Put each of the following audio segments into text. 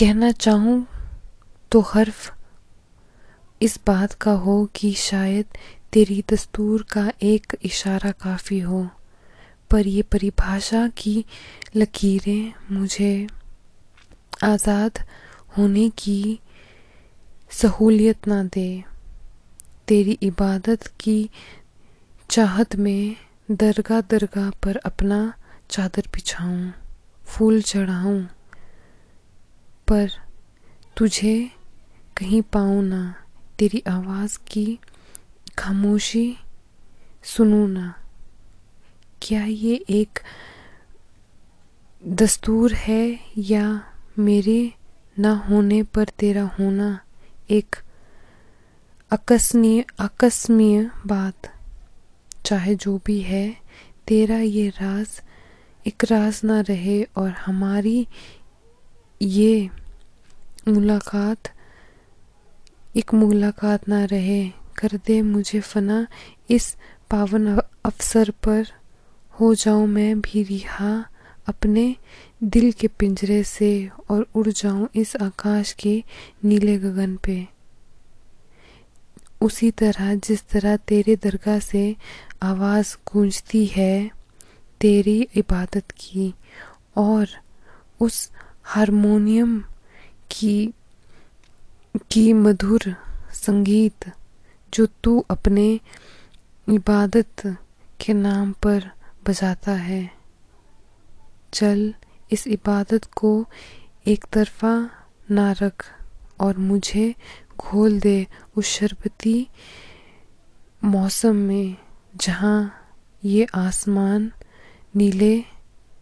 कहना चाहूँ तो हर्फ इस बात का हो कि शायद तेरी दस्तूर का एक इशारा काफ़ी हो, पर ये परिभाषा की लकीरें मुझे आज़ाद होने की सहूलियत ना दे। तेरी इबादत की चाहत में दरगाह दरगाह पर अपना चादर बिछाऊं, फूल चढ़ाऊं पर तुझे कहीं पाऊँ ना, तेरी आवाज़ की खामोशी सुनूं ना। क्या ये एक दस्तूर है या मेरे ना होने पर तेरा होना एक अकस्मीय अकस्मीय बात? चाहे जो भी है, तेरा ये राज एक राज ना रहे और हमारी ये मुलाकात, एक मुलाकात ना रहे, कर दे मुझे फना। इस पावन अवसर पर हो जाऊँ मैं भी रिहा अपने दिल के पिंजरे से और उड़ जाऊँ इस आकाश के नीले गगन पे। उसी तरह जिस तरह तेरे दरगाह से आवाज़ गूंजती है, तेरी इबादत की और उस हारमोनियम की की मधुर संगीत जो तू अपने इबादत के नाम पर बजाता है। चल, इस इबादत को एक तरफा ना रख और मुझे घोल दे उस शरबती मौसम में जहाँ ये आसमान नीले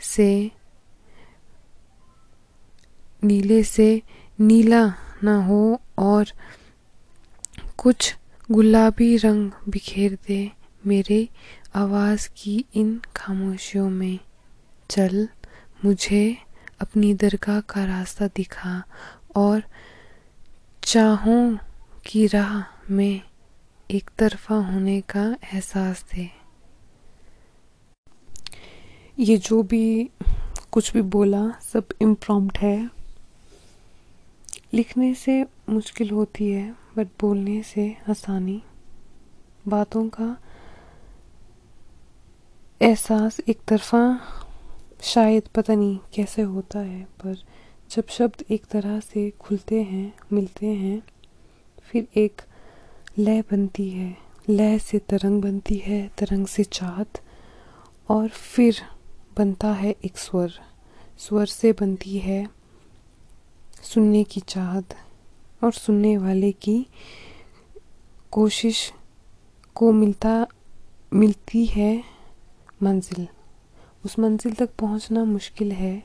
से नीले से नीला ना हो और कुछ गुलाबी रंग बिखेर दे मेरे आवाज़ की इन खामोशियों में। चल, मुझे अपनी दरगाह का रास्ता दिखा और चाहों की राह में एक तरफा होने का एहसास दे। ये जो भी कुछ भी बोला, सब इम्प्रॉम्प्ट है। लिखने से मुश्किल होती है बट बोलने से आसानी। बातों का एहसास एक तरफा शायद पता नहीं कैसे होता है, पर जब शब्द एक तरह से खुलते हैं, मिलते हैं, फिर एक लय बनती है। लय से तरंग बनती है, तरंग से चाहत, और फिर बनता है एक स्वर। स्वर से बनती है सुनने की चाहत और सुनने वाले की कोशिश को मिलता, मिलती है मंजिल। उस मंजिल तक पहुँचना मुश्किल है,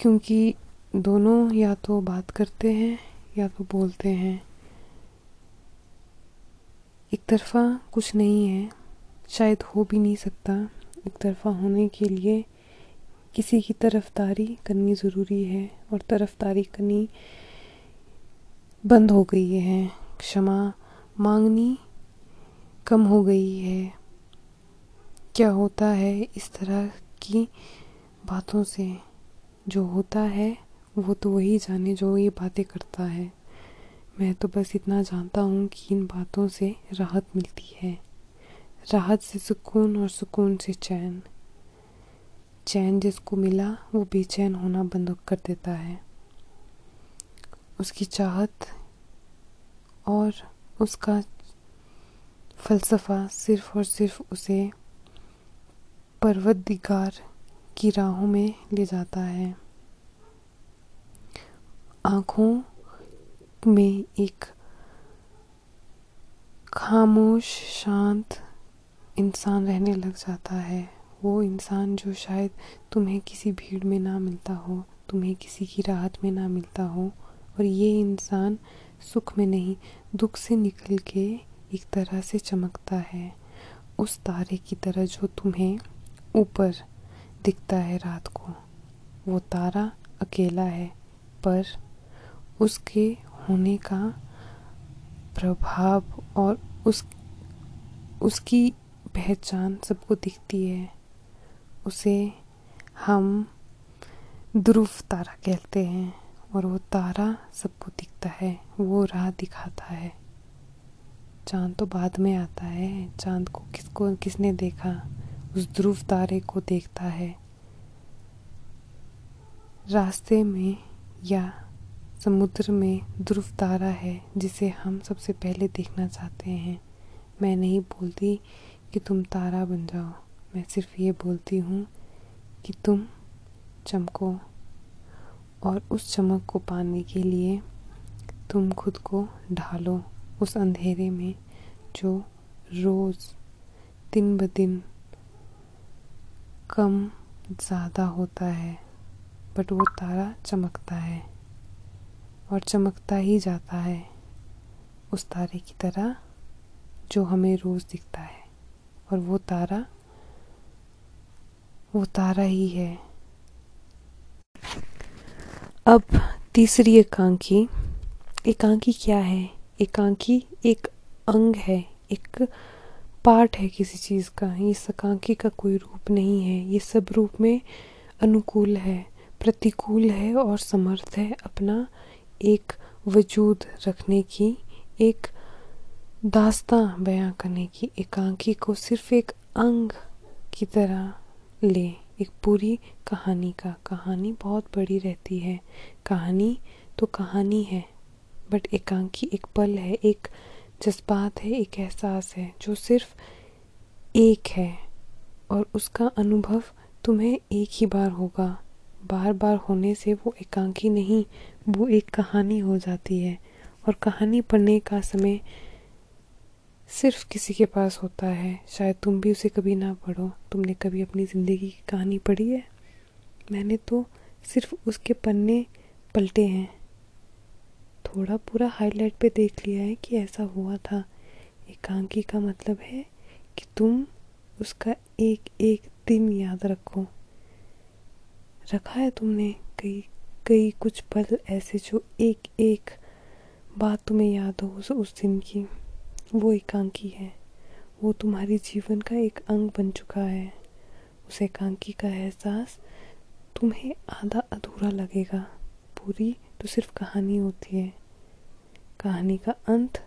क्योंकि दोनों या तो बात करते हैं या तो बोलते हैं। एक तरफा कुछ नहीं है, शायद हो भी नहीं सकता। एक तरफा होने के लिए किसी की तरफदारी करनी ज़रूरी है और तरफदारी करनी बंद हो गई है। क्षमा मांगनी कम हो गई है। क्या होता है इस तरह की बातों से? जो होता है, वो तो वही जाने जो ये बातें करता है। मैं तो बस इतना जानता हूँ कि इन बातों से राहत मिलती है। राहत से सुकून और सुकून से चैन। चैन जिसको मिला, वो बेचैन होना बंद कर देता है। उसकी चाहत और उसका फलसफा सिर्फ़ और सिर्फ़ उसे परवदिगार की राहों में ले जाता है। आँखों में एक खामोश, शांत इंसान रहने लग जाता है। वो इंसान जो शायद तुम्हें किसी भीड़ में ना मिलता हो, तुम्हें किसी की राहत में ना मिलता हो, और ये इंसान सुख में नहीं, दुख से निकल के एक तरह से चमकता है। उस तारे की तरह जो तुम्हें ऊपर दिखता है रात को, वो तारा अकेला है, पर उसके होने का प्रभाव और उस, उसकी पहचान सबको दिखती है। उसे हम ध्रुव तारा कहते हैं और वो तारा सबको दिखता है, वो राह दिखाता है। चाँद तो बाद में आता है, चाँद को किसको, किसने देखा? उस ध्रुव तारे को देखता है। रास्ते में या समुद्र में ध्रुव तारा है, जिसे हम सबसे पहले देखना चाहते हैं। मैं नहीं बोलती कि तुम तारा बन जाओ। मैं सिर्फ़ ये बोलती हूँ कि तुम चमको और उस चमक को पाने के लिए तुम खुद को ढालो उस अंधेरे में जो रोज़ दिन ब दिन कम ज़्यादा होता है बट वो तारा चमकता है और चमकता ही जाता है उस तारे की तरह जो हमें रोज़ दिखता है और वो तारा वो तारा ही। अब तीसरी एकांकी। एकांकी क्या है? एकांकी एक अंग है, एक पार्ट है किसी चीज़ का। ये एकांकी का कोई रूप नहीं है। ये सब रूप में अनुकूल है, प्रतिकूल है और समर्थ है अपना एक वजूद रखने की, एक दास्तां बयां करने की। एकांकी को सिर्फ़ एक अंग की तरह ले, एक पूरी कहानी का। कहानी बहुत बड़ी रहती है। कहानी तो कहानी है, बट एकांकी एक पल है, एक जज्बात है, एक एहसास है, जो सिर्फ़ एक है, और उसका अनुभव तुम्हें एक ही बार होगा। बार बार होने से वो एकांकी नहीं, वो एक कहानी हो जाती है। और कहानी पढ़ने का समय सिर्फ़ किसी के पास होता है। शायद तुम भी उसे कभी ना पढ़ो। तुमने कभी अपनी ज़िंदगी की कहानी पढ़ी है? मैंने तो सिर्फ़ उसके पन्ने पलटे हैं। थोड़ा पूरा हाईलाइट पे देख लिया है कि ऐसा हुआ था। एकांकी का मतलब है कि तुम उसका एक एक दिन याद रखो। रखा है तुमने कई कई कुछ पल ऐसे जो एक एक बात तुम्हें याद हो उस, दिन की। वो एकांकी है। वो तुम्हारी जीवन का एक अंग बन चुका है। उस एकांकी का एहसास तुम्हें आधा अधूरा लगेगा। पूरी तो सिर्फ़ कहानी होती है। कहानी का अंत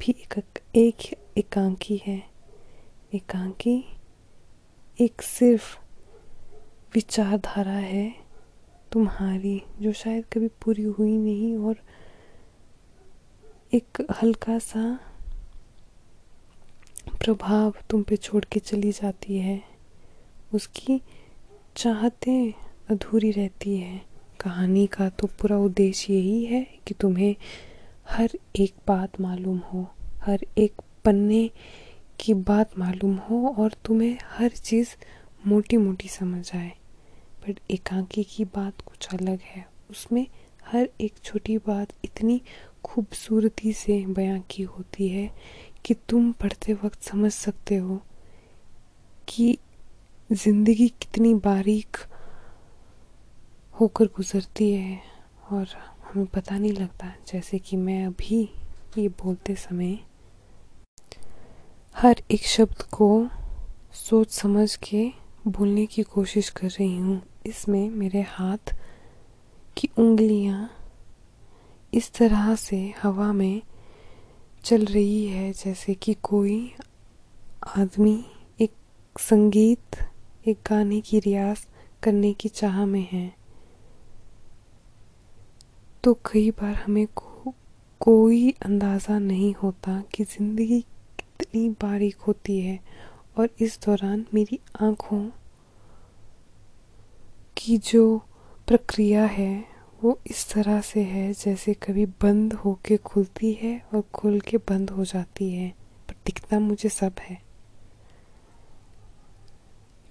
भी एक, एक एकांकी है। एकांकी एक सिर्फ़ विचारधारा है तुम्हारी जो शायद कभी पूरी हुई नहीं और एक हल्का सा प्रभाव तुम पे छोड़ के चली जाती है। उसकी चाहते अधूरी रहती है। कहानी का तो पूरा उद्देश्य यही है कि तुम्हें हर एक बात मालूम हो, हर एक पन्ने की बात मालूम हो और तुम्हें हर चीज़ मोटी मोटी समझ आए। बट एकांकी की बात कुछ अलग है। उसमें हर एक छोटी बात इतनी खूबसूरती से बयां की होती है कि तुम पढ़ते वक्त समझ सकते हो कि ज़िंदगी कितनी बारीक होकर गुजरती है और हमें पता नहीं लगता, जैसे कि मैं अभी ये बोलते समय हर एक शब्द को सोच समझ के बोलने की कोशिश कर रही हूँ। इसमें मेरे हाथ की उंगलियाँ इस तरह से हवा में चल रही है जैसे कि कोई आदमी एक संगीत एक गाने की रियाज करने की चाह में है। तो कई बार हमें को, कोई अंदाज़ा नहीं होता कि ज़िंदगी कितनी बारीक होती है और इस दौरान मेरी आँखों की जो प्रक्रिया है वो इस तरह से है जैसे कभी बंद होके खुलती है और खुल के बंद हो जाती है। पर दिखता मुझे सब है।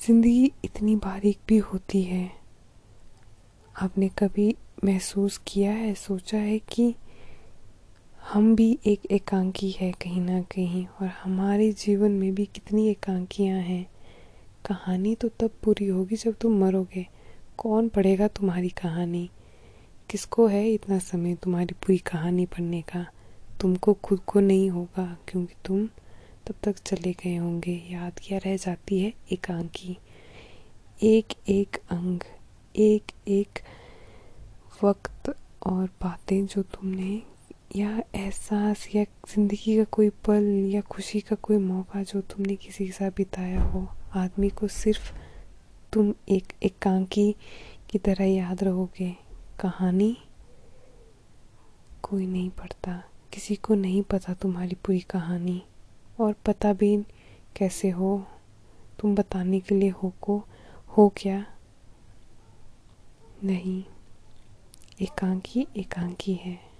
ज़िंदगी इतनी बारीक भी होती है। आपने कभी महसूस किया है, सोचा है कि हम भी एक एकांकी है कहीं ना कहीं और हमारे जीवन में भी कितनी एकांकियाँ हैं। कहानी तो तब पूरी होगी जब तुम मरोगे। कौन पढ़ेगा तुम्हारी कहानी? किसको है इतना समय तुम्हारी पूरी कहानी पढ़ने का? तुमको खुद को नहीं होगा, क्योंकि तुम तब तक चले गए होंगे। याद क्या रह जाती है एकांकी एक एक अंग, एक एक वक्त और बातें जो तुमने, या एहसास, या ज़िंदगी का कोई पल, या खुशी का कोई मौका जो तुमने किसी के साथ बिताया हो। आदमी को सिर्फ़ तुम एक एकांकी की तरह याद रहोगे। कहानी कोई नहीं पढ़ता। किसी को नहीं पता तुम्हारी पूरी कहानी। और पता भी कैसे हो? तुम बताने के लिए हो को हो क्या? नहीं। एकांकी एकांकी है।